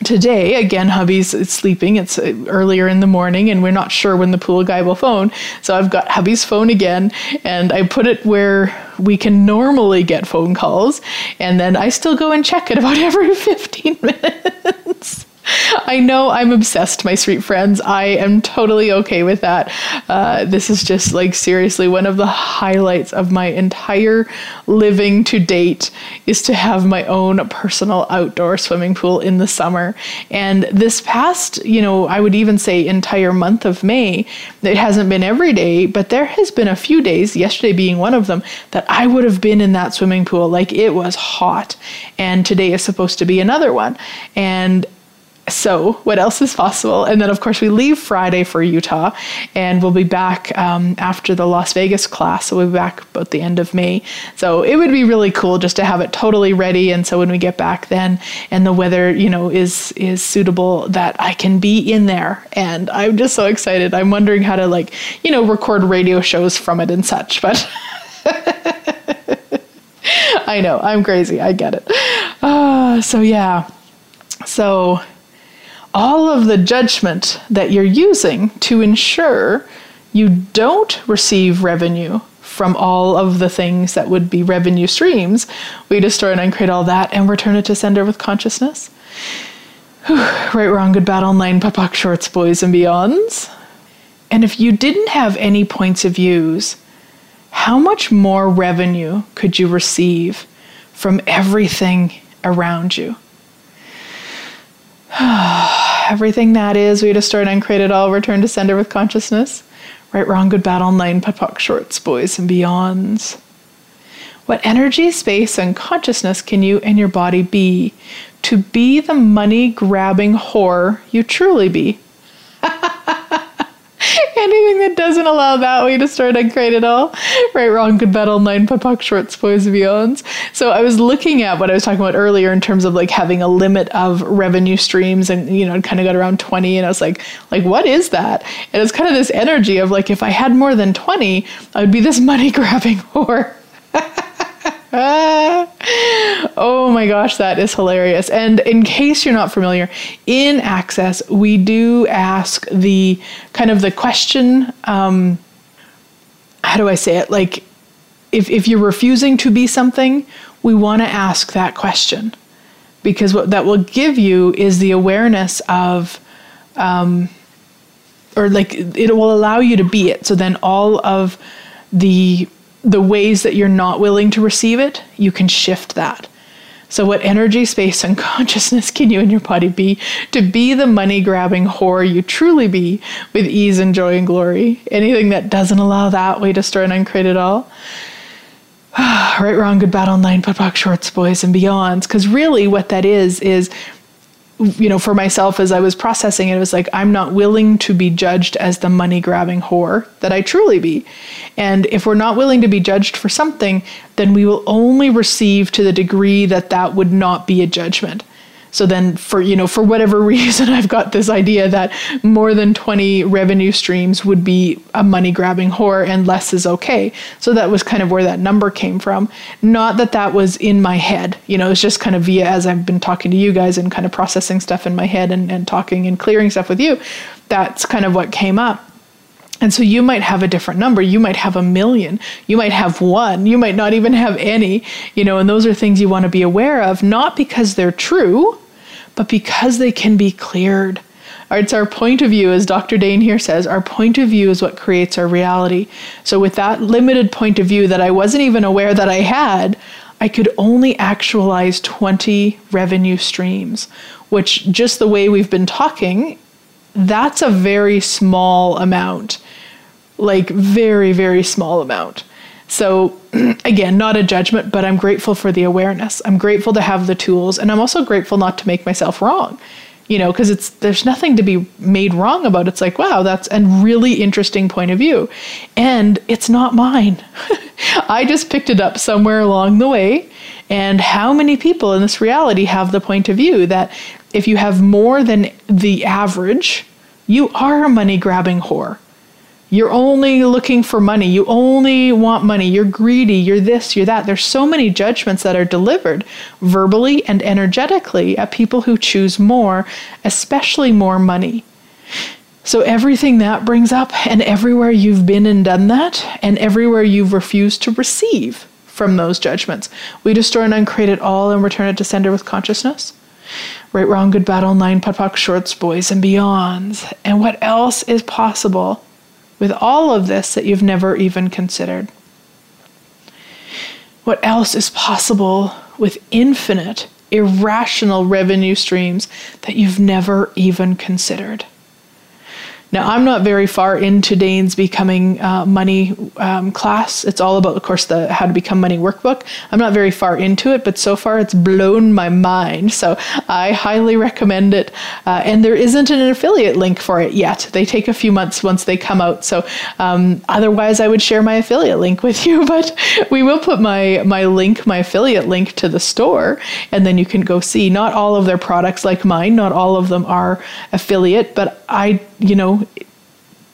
today again hubby's sleeping it's earlier in the morning and we're not sure when the pool guy will phone. So i've got hubby's phone again and i put it where we can normally get phone calls and then i still go and check it about every 15 minutes I know I'm obsessed, my sweet friends. I am totally okay with that. Uh, this is just like seriously one of the highlights of my entire living to date is to have my own personal outdoor swimming pool in the summer. And this past, you know, I would even say entire month of May, it hasn't been every day, but there has been a few days, yesterday being one of them, that I would have been in that swimming pool. Like it was hot. And today is supposed to be another one. And so what else is possible? And then of course we leave friday for utah and we'll be back um, after the las vegas class. So we'll be back about the end of may. So it would be really cool just to have it totally ready. And so when we get back then and the weather you know is is suitable that i can be in there. And i'm just so excited. I'm wondering how to like you know record radio shows from it and such but i know. I'm crazy. I get it. Uh, so yeah. So all of the judgment that you're using to ensure you don't receive revenue from all of the things that would be revenue streams. We destroy and uncreate all that and return it to sender with consciousness. Whew. Right, wrong, good, bad, online, POC, shorts, boys, and beyonds. And if you didn't have any points of views, how much more revenue could you receive from everything around you? everything that is, we destroy and uncreate it all, return to sender with consciousness. Right, wrong, good, bad, online, POD, shorts, boys, and beyonds. What energy, space, and consciousness can you and your body be to be the money grabbing whore you truly be? Anything that doesn't allow that way to start and it all. Right, wrong, good, bad, online, POC, shorts, boys, beyonds. So I was looking at what I was talking about earlier in terms of like having a limit of revenue streams and, you know, kind of got around 20. And I was like, like, what is that? And it's kind of this energy of like, if I had more than 20, I would be this money grabbing whore. oh my gosh, that is hilarious. And in case you're not familiar, in Access, we do ask the kind of the question um, how do I say it? Like, if, if you're refusing to be something, we want to ask that question because what that will give you is the awareness of, um, or like it will allow you to be it. So then all of the the ways that you're not willing to receive it, you can shift that. So, what energy, space, and consciousness can you and your body be to be the money grabbing whore you truly be with ease and joy and glory? Anything that doesn't allow that way to destroy and uncreate it all? right, wrong, good, bad, online, POC, shorts, boys, and beyonds. Because really, what that is, is you know, for myself as I was processing it, it was like, I'm not willing to be judged as the money grabbing whore that I truly be. And if we're not willing to be judged for something, then we will only receive to the degree that that would not be a judgment. So then for you know for whatever reason I've got this idea that more than 20 revenue streams would be a money grabbing whore and less is okay. So that was kind of where that number came from. Not that that was in my head. You know, it's just kind of via as I've been talking to you guys and kind of processing stuff in my head and, and talking and clearing stuff with you. That's kind of what came up. And so you might have a different number. You might have a million. You might have one. You might not even have any, you know, and those are things you want to be aware of, not because they're true, but because they can be cleared. It's our point of view, as Dr. Dain Heer says, our point of view is what creates our reality. So, with that limited point of view that I wasn't even aware that I had, I could only actualize 20 revenue streams, which, just the way we've been talking, that's a very small amount. Like, very, very small amount. So, again, not a judgment, but I'm grateful for the awareness. I'm grateful to have the tools, and I'm also grateful not to make myself wrong. You know, because it's there's nothing to be made wrong about. It's like, wow, that's a really interesting point of view. And it's not mine. I just picked it up somewhere along the way. And how many people in this reality have the point of view that if you have more than the average, you are a money grabbing whore you're only looking for money. You only want money. You're greedy. You're this, you're that. There's so many judgments that are delivered verbally and energetically at people who choose more, especially more money. So, everything that brings up, and everywhere you've been and done that, and everywhere you've refused to receive from those judgments, we destroy and uncreate it all and return it to sender with consciousness. Right, wrong, good, bad, nine, POD shorts, boys, and beyonds. And what else is possible? With all of this that you've never even considered? What else is possible with infinite, irrational revenue streams that you've never even considered? Now, I'm not very far into Dain's becoming uh, money um, class. It's all about, of course, the how to become money workbook. I'm not very far into it, but so far it's blown my mind. So I highly recommend it. Uh, and there isn't an affiliate link for it yet. They take a few months once they come out. So um, otherwise, I would share my affiliate link with you. But we will put my my link, my affiliate link to the store, and then you can go see. Not all of their products, like mine, not all of them are affiliate, but I you know,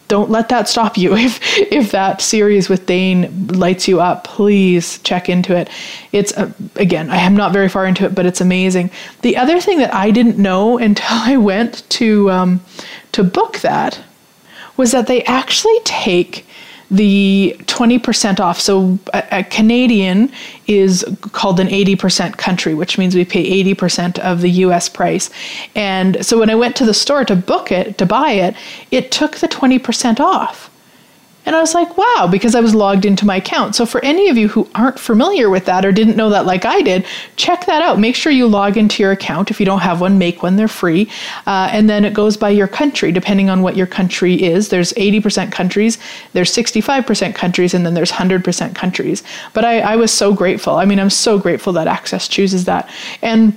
don't let that stop you. If if that series with Dain lights you up, please check into it. It's uh, again, I am not very far into it, but it's amazing. The other thing that I didn't know until I went to um, to book that was that they actually take the 20% off. So a, a, Canadian is called an 80% country, which means we pay 80% of the US price. And so when I went to the store to book it, to buy it, it took the 20% off. And I was like, wow, because I was logged into my account. So, for any of you who aren't familiar with that or didn't know that like I did, check that out. Make sure you log into your account. If you don't have one, make one, they're free. Uh, and then it goes by your country, depending on what your country is. There's 80% countries, there's 65% countries, and then there's 100% countries. But I, I was so grateful. I mean, I'm so grateful that Access chooses that. And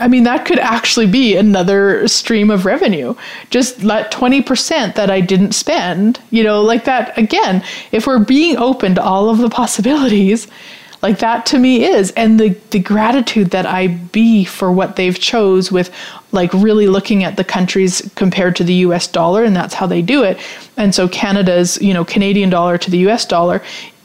I mean, that could actually be another stream of revenue. Just let 20% that I didn't spend, you know, like that. Again, if we're being open to all of the possibilities, like that to me is. And the, the gratitude that I be for what they've chose with like really looking at the countries compared to the US dollar, and that's how they do it. And so Canada's, you know, Canadian dollar to the US dollar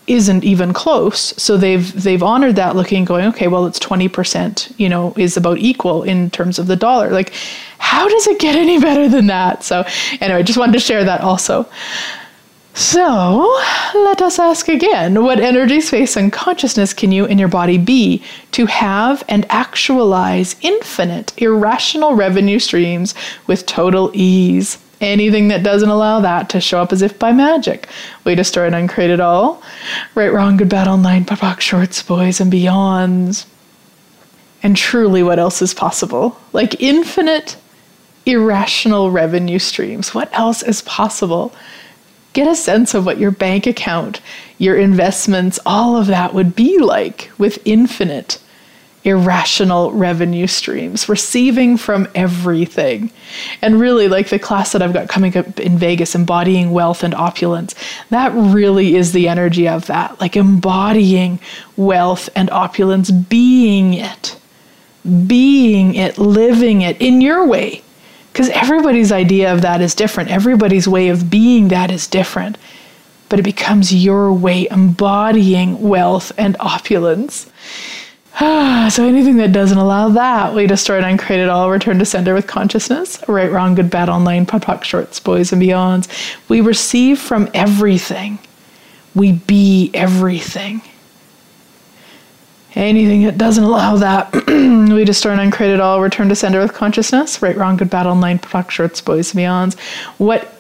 isn't even close. So they've they've honored that looking going, okay, well it's 20%, you know, is about equal in terms of the dollar. Like how does it get any better than that? So anyway, just wanted to share that also. So, let us ask again what energy, space, and consciousness can you and your body be to have and actualize infinite, irrational revenue streams with total ease? Anything that doesn't allow that to show up as if by magic. We destroy and uncreate it all. Right, wrong, good, bad, all nine, pop, shorts, boys, and beyonds. And truly, what else is possible? Like infinite, irrational revenue streams. What else is possible? Get a sense of what your bank account, your investments, all of that would be like with infinite, irrational revenue streams, receiving from everything. And really, like the class that I've got coming up in Vegas, embodying wealth and opulence, that really is the energy of that. Like embodying wealth and opulence, being it, being it, living it in your way. Because everybody's idea of that is different, everybody's way of being that is different. But it becomes your way embodying wealth and opulence. so anything that doesn't allow that, we destroy and uncreate it all, return to sender with consciousness, right, wrong, good, bad, all nine, POD POC, shorts, boys, and beyonds. We receive from everything. We be everything. Anything that doesn't allow that, we destroy and uncreate it all, return to sender with consciousness, right, wrong, good, bad, all nine, POD POC, shorts, boys, and beyonds. What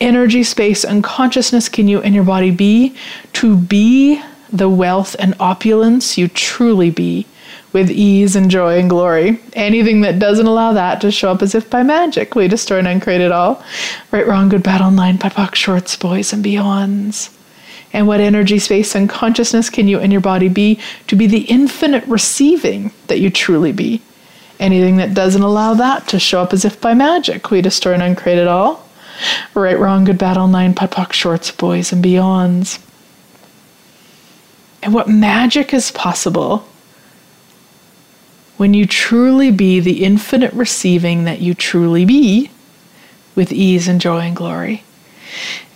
energy, space, and consciousness can you and your body be to be the wealth and opulence you truly be with ease and joy and glory. Anything that doesn't allow that to show up as if by magic, we destroy and uncreate it all. Right, wrong, good, bad, all nine, POD POC, shorts, boys, and beyonds. And what energy, space, and consciousness can you and your body be to be the infinite receiving that you truly be? Anything that doesn't allow that to show up as if by magic, we destroy and uncreate it all. Right, wrong, good, bad, all nine, POD POC, shorts, boys, and beyonds and what magic is possible when you truly be the infinite receiving that you truly be with ease and joy and glory.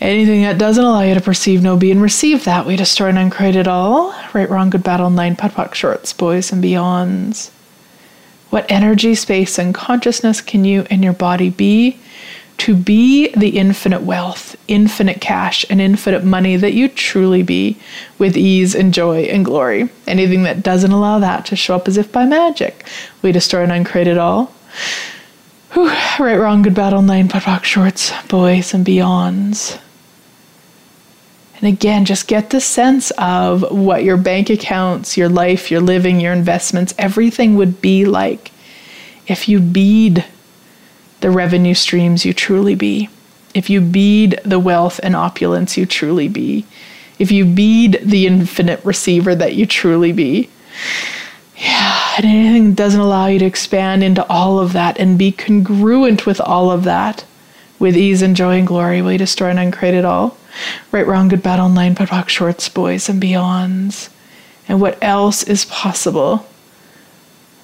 Anything that doesn't allow you to perceive, know, be, and receive that, we destroy and uncreate it all. Right, wrong, good, bad, all nine, POD POC, shorts, boys, and beyonds. What energy, space, and consciousness can you and your body be to be the infinite wealth, infinite cash, and infinite money that you truly be with ease and joy and glory. Anything that doesn't allow that to show up as if by magic, we destroy and uncreate it all. Whew, right, wrong, good, bad, nine, POD POC, shorts, boys, and beyonds. And again, just get the sense of what your bank accounts, your life, your living, your investments, everything would be like if you bead the revenue streams you truly be, if you bead the wealth and opulence you truly be, if you bead the infinite receiver that you truly be. Yeah, and anything that doesn't allow you to expand into all of that and be congruent with all of that with ease and joy and glory, will you destroy and uncreate it all? Right, wrong, good, bad, all nine, POD POC, shorts, boys, and beyonds. And what else is possible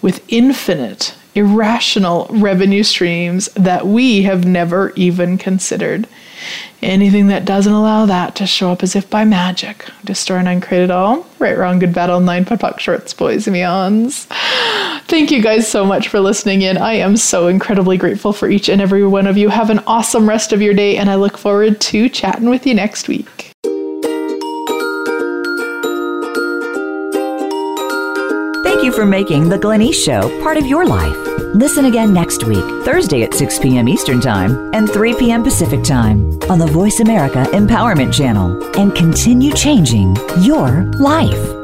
with infinite irrational revenue streams that we have never even considered. Anything that doesn't allow that to show up as if by magic, destroy and uncreate it all. Right, wrong, good, bad, all nine, POD POC, shorts, boys, and beyonds. Thank you guys so much for listening in. I am so incredibly grateful for each and every one of you. Have an awesome rest of your day, and I look forward to chatting with you next week. Thank you for making The Glenyce Show part of your life. Listen again next week, Thursday at 6 p.m. Eastern Time and 3 p.m. Pacific Time on the Voice America Empowerment Channel and continue changing your life.